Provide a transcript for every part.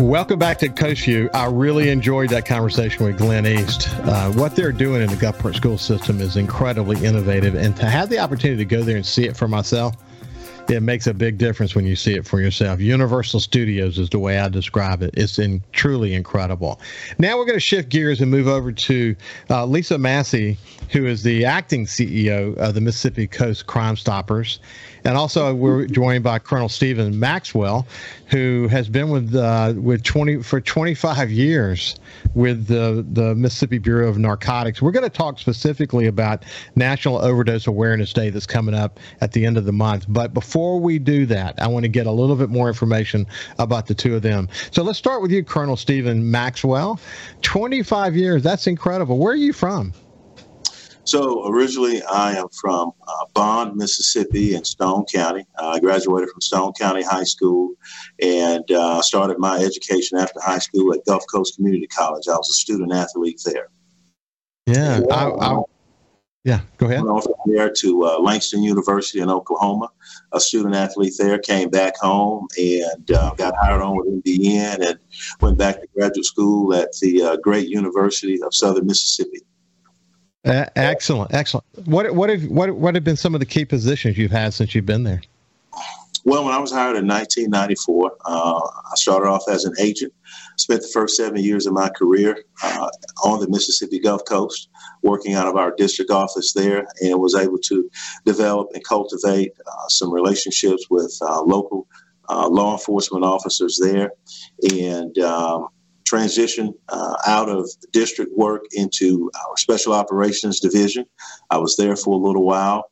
Welcome back to Coast View. I really enjoyed that conversation with Glenn East. Uh, what they're doing in the Gulfport school system is incredibly innovative, and to have the opportunity to go there and see it for myself, it makes a big difference when you see it for yourself. Universal Studios is the way I describe it. It's in, truly incredible. Now we're going to shift gears and move over to uh, Lisa Massey, who is the acting CEO of the Mississippi Coast Crime Stoppers. And also, we're joined by Colonel Stephen Maxwell, who has been with uh, with 20 for 25 years with the the Mississippi Bureau of Narcotics. We're going to talk specifically about National Overdose Awareness Day that's coming up at the end of the month. But before we do that, I want to get a little bit more information about the two of them. So let's start with you, Colonel Stephen Maxwell. 25 years, that's incredible. Where are you from? So originally, I am from uh, Bond, Mississippi, in Stone County. Uh, I graduated from Stone County High School and uh, started my education after high school at Gulf Coast Community College. I was a student athlete there. Yeah, I, I, yeah. Go ahead. Went from there to uh, Langston University in Oklahoma. A student athlete there. Came back home and uh, got hired on with MBN and went back to graduate school at the uh, great University of Southern Mississippi. Excellent, excellent. What what have what what have been some of the key positions you've had since you've been there? Well, when I was hired in 1994, uh, I started off as an agent. Spent the first seven years of my career uh, on the Mississippi Gulf Coast, working out of our district office there, and was able to develop and cultivate uh, some relationships with uh, local uh, law enforcement officers there, and um, transition uh, out of district work into our special operations division. I was there for a little while.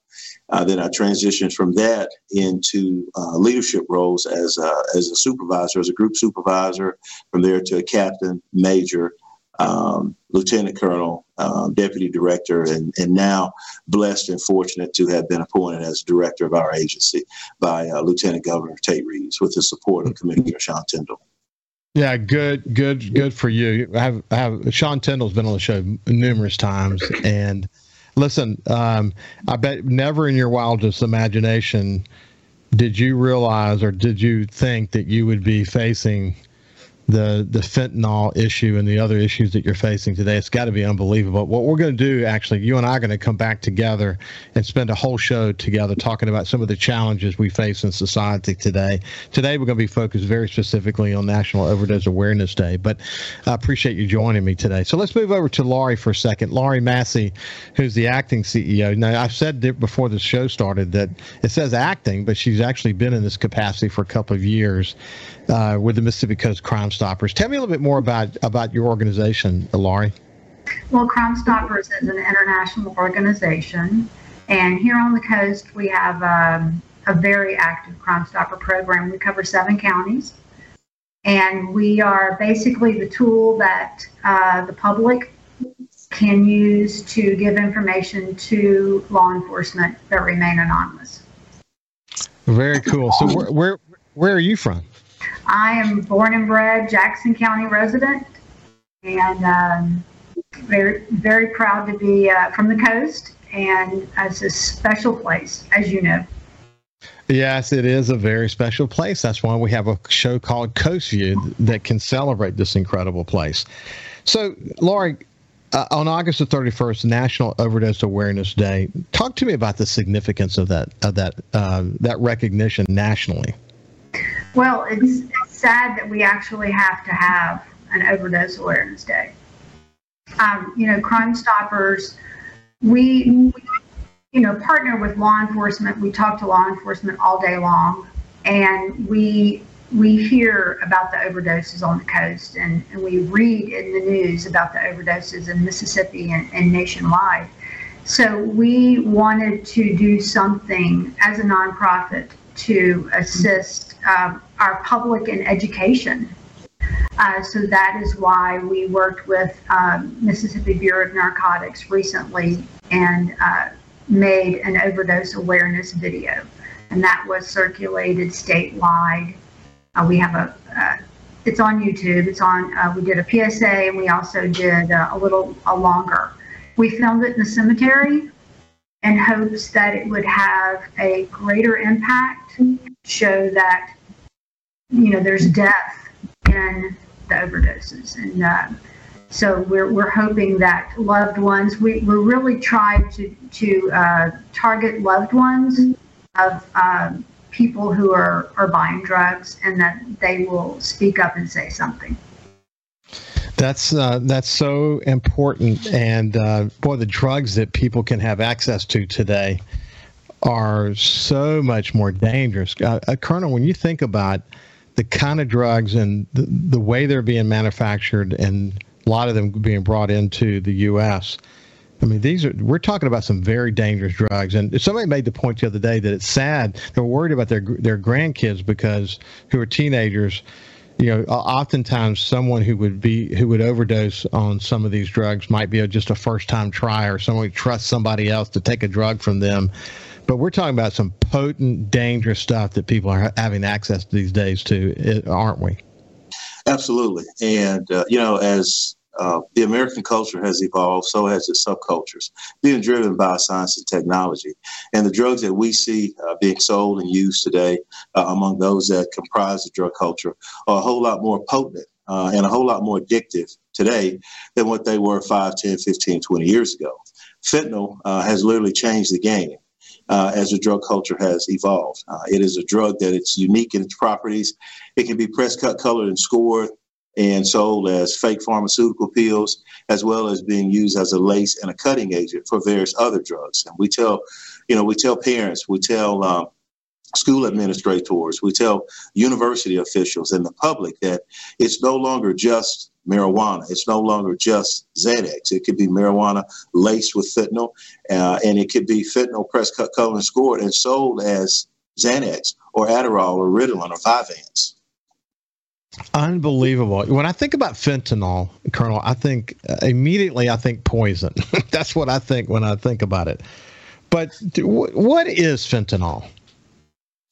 Uh, then I transitioned from that into uh, leadership roles as a, as a supervisor, as a group supervisor, from there to a captain, major, um, lieutenant colonel, um, deputy director, and, and now blessed and fortunate to have been appointed as director of our agency by uh, Lieutenant Governor Tate Reeves with the support of Commissioner Sean Tindell. Yeah, good, good, good for you. I have, I have Sean Tindell's been on the show numerous times, and listen, um, I bet never in your wildest imagination did you realize or did you think that you would be facing the the fentanyl issue and the other issues that you're facing today. It's got to be unbelievable. What we're going to do, actually, you and I are going to come back together and spend a whole show together talking about some of the challenges we face in society today. Today, we're going to be focused very specifically on National Overdose Awareness Day. But I appreciate you joining me today. So let's move over to Laurie for a second. Laurie Massey, who's the acting CEO. Now, I've said before the show started that it says acting, but she's actually been in this capacity for a couple of years uh, with the Mississippi Coast Crime Stoppers. Tell me a little bit more about about your organization, Laurie. Well, Crime Stoppers is an international organization, and here on the coast we have um, a very active Crime Stopper program. We cover seven counties, and we are basically the tool that uh, the public can use to give information to law enforcement that remain anonymous. Very cool. So, where where, where are you from? I am born and bred Jackson County resident, and um, very very proud to be uh, from the coast. And it's a special place, as you know. Yes, it is a very special place. That's why we have a show called Coast View that can celebrate this incredible place. So, Laurie, uh, on August the 31st, National Overdose Awareness Day. Talk to me about the significance of that of that uh, that recognition nationally. Well, it's, it's sad that we actually have to have an overdose awareness day. Um, you know, Crime Stoppers, we, we, you know, partner with law enforcement. We talk to law enforcement all day long, and we we hear about the overdoses on the coast, and, and we read in the news about the overdoses in Mississippi and, and nationwide. So we wanted to do something as a nonprofit to assist um, our public and education. Uh, so that is why we worked with um, Mississippi Bureau of Narcotics recently and uh, made an overdose awareness video, and that was circulated statewide. Uh, we have a, uh, it's on YouTube. It's on. Uh, we did a PSA, and we also did uh, a little a longer. We filmed it in the cemetery in hopes that it would have a greater impact, show that you know there's death in the overdoses, and uh, so we're, we're hoping that loved ones, we, we really try to, to uh, target loved ones of uh, people who are, are buying drugs and that they will speak up and say something. That's uh, that's so important, and uh, boy, the drugs that people can have access to today are so much more dangerous. Uh, uh Colonel, when you think about the kind of drugs and the, the way they're being manufactured and a lot of them being brought into the U.S. I mean, these are we're talking about some very dangerous drugs, and somebody made the point the other day that it's sad they're worried about their their grandkids because who are teenagers. You know, oftentimes someone who would be who would overdose on some of these drugs might be a, just a first time trier, or someone trusts somebody else to take a drug from them. But we're talking about some potent, dangerous stuff that people are having access to these days, too, aren't we? Absolutely. And, uh, you know, as uh, the American culture has evolved, so has its subcultures, being driven by science and technology. And the drugs that we see uh, being sold and used today uh, among those that comprise the drug culture are a whole lot more potent uh, and a whole lot more addictive today than what they were 5, 10, 15, 20 years ago. Fentanyl uh, has literally changed the game uh, as the drug culture has evolved. Uh, it is a drug that it's unique in its properties. It can be press cut, colored, and scored and sold as fake pharmaceutical pills, as well as being used as a lace and a cutting agent for various other drugs. And we tell, you know, we tell parents, we tell um, school administrators, we tell university officials and the public that it's no longer just marijuana. It's no longer just Xanax. It could be marijuana laced with fentanyl, uh, and it could be fentanyl pressed, cut, colored, and scored and sold as Xanax or Adderall or Ritalin or Vyvanse. Unbelievable. When I think about fentanyl, Colonel, I think uh, immediately I think poison. That's what I think when I think about it. But what is fentanyl?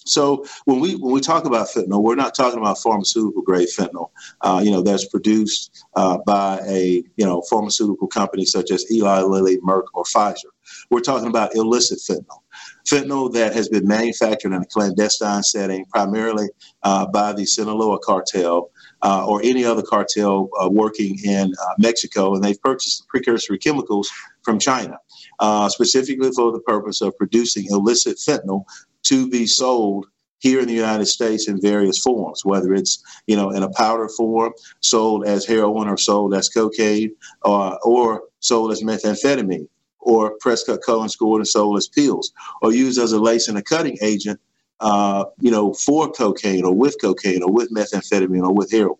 So when we when we talk about fentanyl, we're not talking about pharmaceutical grade fentanyl. Uh, you know that's produced uh, by a you know pharmaceutical company such as Eli Lilly, Merck, or Pfizer. We're talking about illicit fentanyl, fentanyl that has been manufactured in a clandestine setting, primarily uh, by the Sinaloa cartel. Uh, or any other cartel uh, working in uh, Mexico, and they've purchased the precursory chemicals from China. Uh, specifically for the purpose of producing illicit fentanyl to be sold here in the United States in various forms, whether it's you know in a powder form, sold as heroin or sold as cocaine, uh, or sold as methamphetamine, or color, and scored and sold as pills, or used as a lace and a cutting agent, uh, you know, for cocaine or with cocaine or with methamphetamine or with heroin.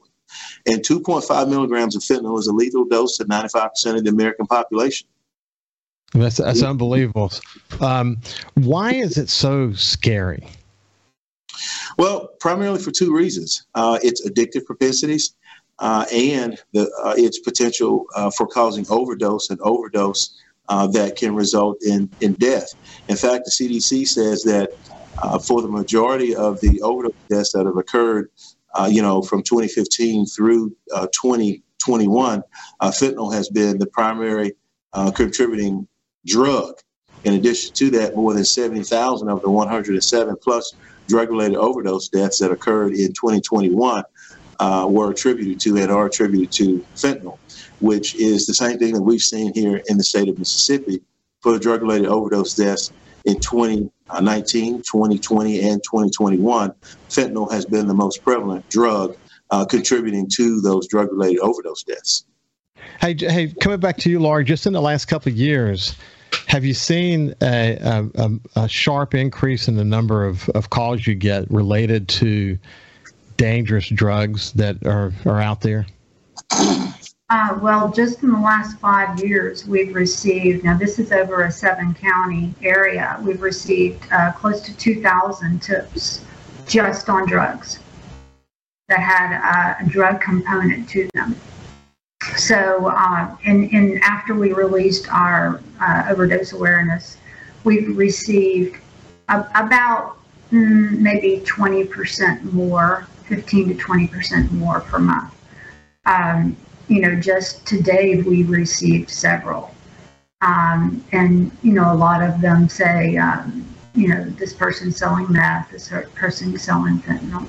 And 2.5 milligrams of fentanyl is a lethal dose to 95% of the American population. That's that's unbelievable. Um, why is it so scary? Well, primarily for two reasons: uh, its addictive propensities uh, and the, uh, its potential uh, for causing overdose and overdose uh, that can result in in death. In fact, the CDC says that uh, for the majority of the overdose deaths that have occurred, you know, from 2015 through 2021, fentanyl has been the primary contributing drug. In addition to that, more than 70,000 of the 107 plus drug related overdose deaths that occurred in 2021 uh, were attributed to and are attributed to fentanyl, which is the same thing that we've seen here in the state of Mississippi for drug related overdose deaths in 2019, 2020, and 2021. Fentanyl has been the most prevalent drug uh, contributing to those drug related overdose deaths. Hey, hey, coming back to you, Laurie, just in the last couple of years, have you seen a, a, a, sharp increase in the number of, of calls you get related to dangerous drugs that are, are out there? Uh, well, just in the last five years, we've received, now this is over a seven county area, we've received uh, close to 2,000 tips just on drugs that had uh, a drug component to them. So, uh, and, and after we released our uh, overdose awareness, we've received a, about mm, maybe 20% more, 15 to 20% more per month. Um, you know, just today we received several. Um, and, you know, a lot of them say, um, you know, this person's selling meth, this person selling fentanyl.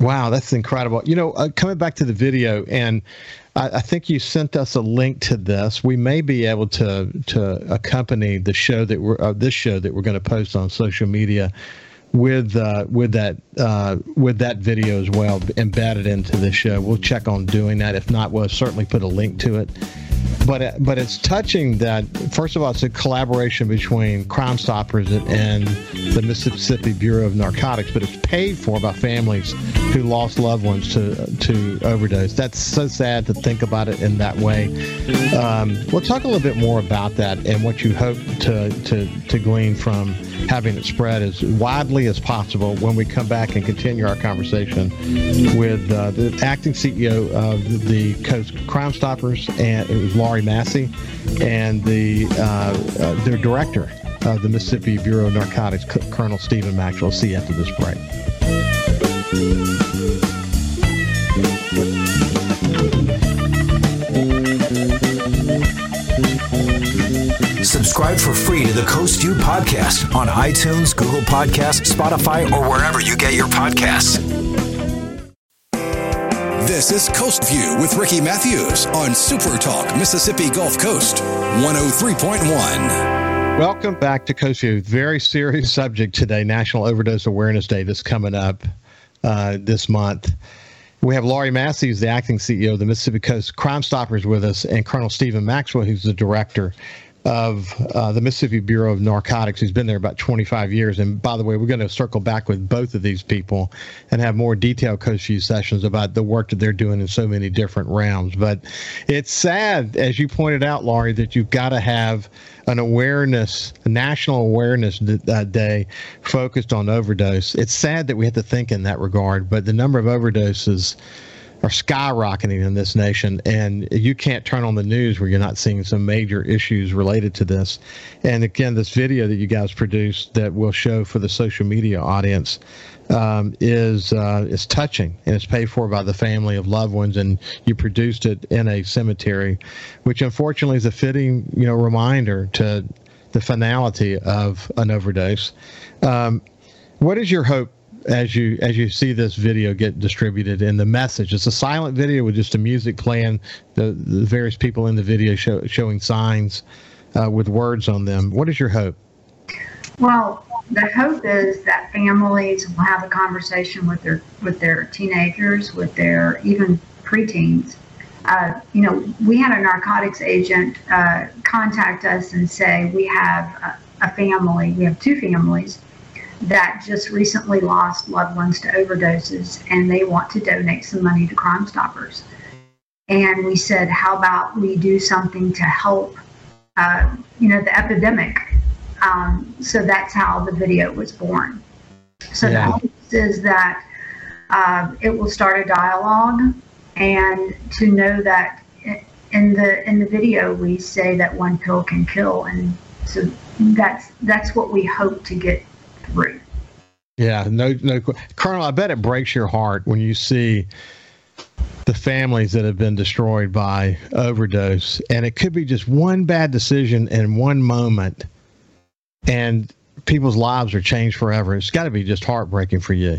Wow, that's incredible. You know, uh, coming back to the video, and I, I, think you sent us a link to this. We may be able to to accompany the show that we're uh, this show that we're going to post on social media with uh, with that uh, with that video as well embedded into the show. We'll check on doing that. If not, we'll certainly put a link to it but but it's touching that first of all it's a collaboration between Crime Stoppers and the Mississippi Bureau of Narcotics, but it's paid for by families who lost loved ones to to overdose. That's so sad to think about it in that way. Um, we'll talk a little bit more about that and what you hope to to to glean from having it spread as widely as possible when we come back and continue our conversation with uh, the acting CEO of the Coast Crime Stoppers, and Laurie Massey, and the uh, uh, their director of the Mississippi Bureau of Narcotics, Colonel Stephen Maxwell. See you after this break. Subscribe for free to the Coast View podcast on iTunes, Google Podcasts, Spotify, or wherever you get your podcasts. This is Coast View with Ricky Matthews on Super Talk Mississippi Gulf Coast 103.1. Welcome back to Coast View. Very serious subject today, National Overdose Awareness Day that's coming up uh, this month. We have Laurie Massey, who's the acting CEO of the Mississippi Coast Crime Stoppers, with us, and Colonel Stephen Maxwell, who's the director of uh, the Mississippi Bureau of Narcotics, who's been there about 25 years. And by the way, we're going to circle back with both of these people and have more detailed View sessions about the work that they're doing in so many different realms. But it's sad, as you pointed out, Laurie, that you've got to have an awareness, a national awareness uh, day focused on overdose. It's sad that we have to think in that regard, but the number of overdoses are skyrocketing in this nation, and you can't turn on the news where you're not seeing some major issues related to this. And again, this video that you guys produced that we'll show for the social media audience um, is uh, is touching, and it's paid for by the family of loved ones. And you produced it in a cemetery, which unfortunately is a fitting, you know, reminder to the finality of an overdose. Um, what is your hope as you as you see this video get distributed and the message it's a silent video with just a music playing the, the various people in the video show, showing signs uh, with words on them. What is your hope? Well the hope is that families will have a conversation with their with their teenagers with their even preteens. Uh, you know we had a narcotics agent uh, contact us and say we have a, a family we have two families that just recently lost loved ones to overdoses and they want to donate some money to Crime Stoppers. And we said, how about we do something to help, uh, you know, the epidemic? Um, so that's how the video was born. So yeah. the hope is that uh, it will start a dialogue, and to know that in the in the video we say that one pill can kill, and so that's that's what we hope to get through. Yeah, no, no, Colonel. I bet it breaks your heart when you see the families that have been destroyed by overdose, and it could be just one bad decision in one moment, and people's lives are changed forever. It's got to be just heartbreaking for you.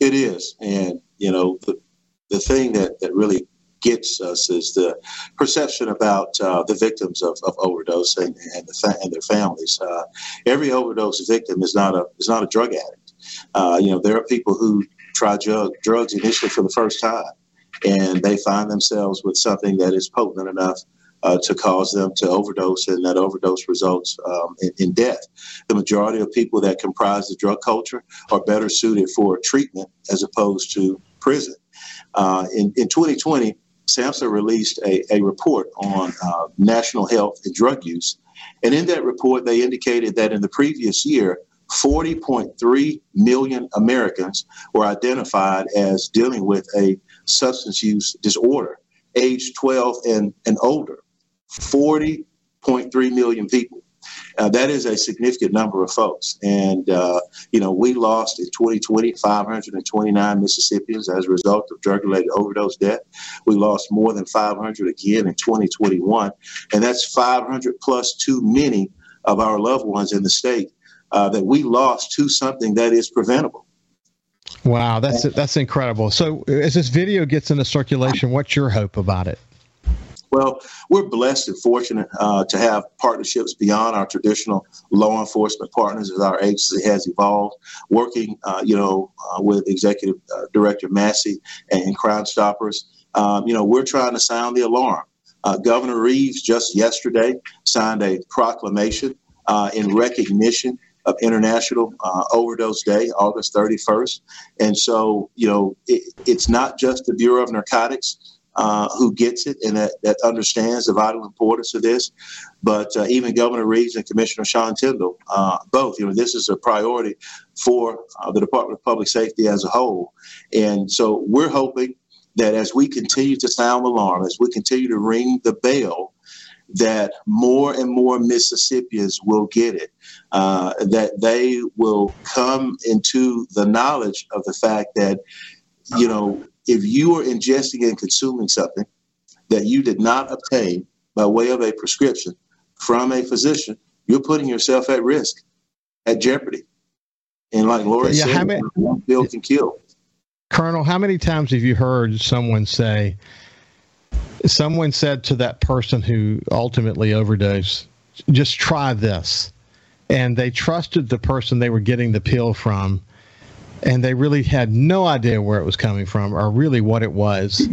It is, and you know the the thing that that really gets us is the perception about uh, the victims of, of overdose and, and, the fa- and their families. Uh, every overdose victim is not a is not a drug addict. Uh, you know, there are people who try drug, drugs initially for the first time, and they find themselves with something that is potent enough uh, to cause them to overdose, and that overdose results um, in, in, death. The majority of people that comprise the drug culture are better suited for treatment as opposed to prison. Uh, in, in 2020, SAMHSA released a, a report on uh, national health and drug use. And in that report, they indicated that in the previous year, 40.3 million Americans were identified as dealing with a substance use disorder, age 12 and, and older. 40.3 million people. Uh, that is a significant number of folks. And, uh, you know, we lost in 2020 529 Mississippians as a result of drug related overdose death. We lost more than 500 again in 2021. And that's 500 plus too many of our loved ones in the state uh, that we lost to something that is preventable. Wow, that's that's incredible. So, as this video gets into circulation, what's your hope about it? Well, we're blessed and fortunate uh, to have partnerships beyond our traditional law enforcement partners as our agency has evolved. Working, uh, you know, uh, with Executive uh, Director Massey and Crime Stoppers, um, you know, we're trying to sound the alarm. Uh, Governor Reeves just yesterday signed a proclamation uh, in recognition of International uh, Overdose Day, August 31st. And so, you know, it, it's not just the Bureau of Narcotics uh, who gets it and that, that understands the vital importance of this, but uh, even Governor Reeves and Commissioner Sean Tindell, uh, both, you know, this is a priority for uh, the Department of Public Safety as a whole. And so we're hoping that as we continue to sound the alarm, as we continue to ring the bell, that more and more Mississippians will get it, uh, that they will come into the knowledge of the fact that, you know, if you are ingesting and consuming something that you did not obtain by way of a prescription from a physician, you're putting yourself at risk, at jeopardy. And like Laurie yeah, said, many, bill can kill. Colonel, how many times have you heard someone say, someone said to that person who ultimately overdosed, just try this. And they trusted the person they were getting the pill from, and they really had no idea where it was coming from or really what it was.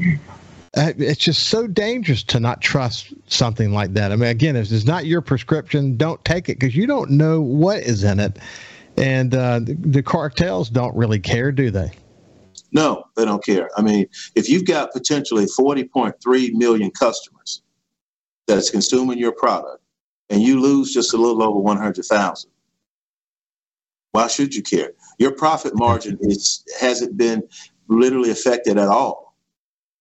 Uh, it's just so dangerous to not trust something like that. I mean, again, if it's not your prescription, don't take it because you don't know what is in it. And uh, the, the cartels don't really care, do they? No, they don't care. I mean, if you've got potentially 40.3 million customers that's consuming your product and you lose just a little over 100,000, why should you care? Your profit margin is hasn't been literally affected at all.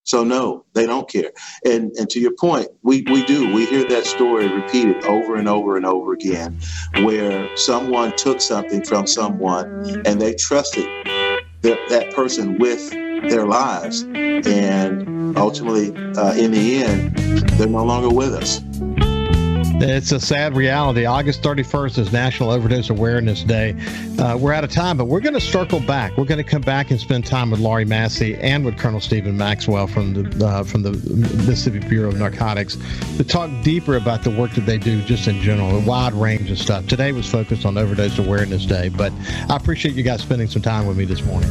So no, they don't care. And and to your point, we, we do. We hear that story repeated over and over and over again where someone took something from someone and they trusted that, that person with their lives. And ultimately, uh, in the end, they're no longer with us. It's a sad reality. August 31st is National Overdose Awareness Day. Uh, we're out of time, but we're going to circle back. We're going to come back and spend time with Laurie Massey and with Colonel Stephen Maxwell from the uh, from the Mississippi Bureau of Narcotics to talk deeper about the work that they do, just in general, a wide range of stuff. Today was focused on Overdose Awareness Day, but I appreciate you guys spending some time with me this morning.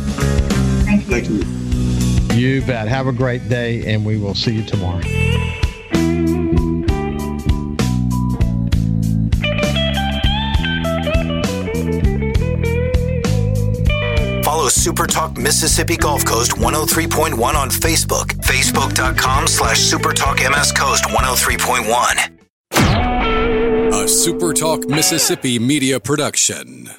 Thank you. Thank you. You bet. Have a great day, and we will see you tomorrow. SuperTalk Mississippi Gulf Coast 103.1 on Facebook. Facebook.com slash SuperTalk MS Coast 103.1. A SuperTalk Mississippi media production.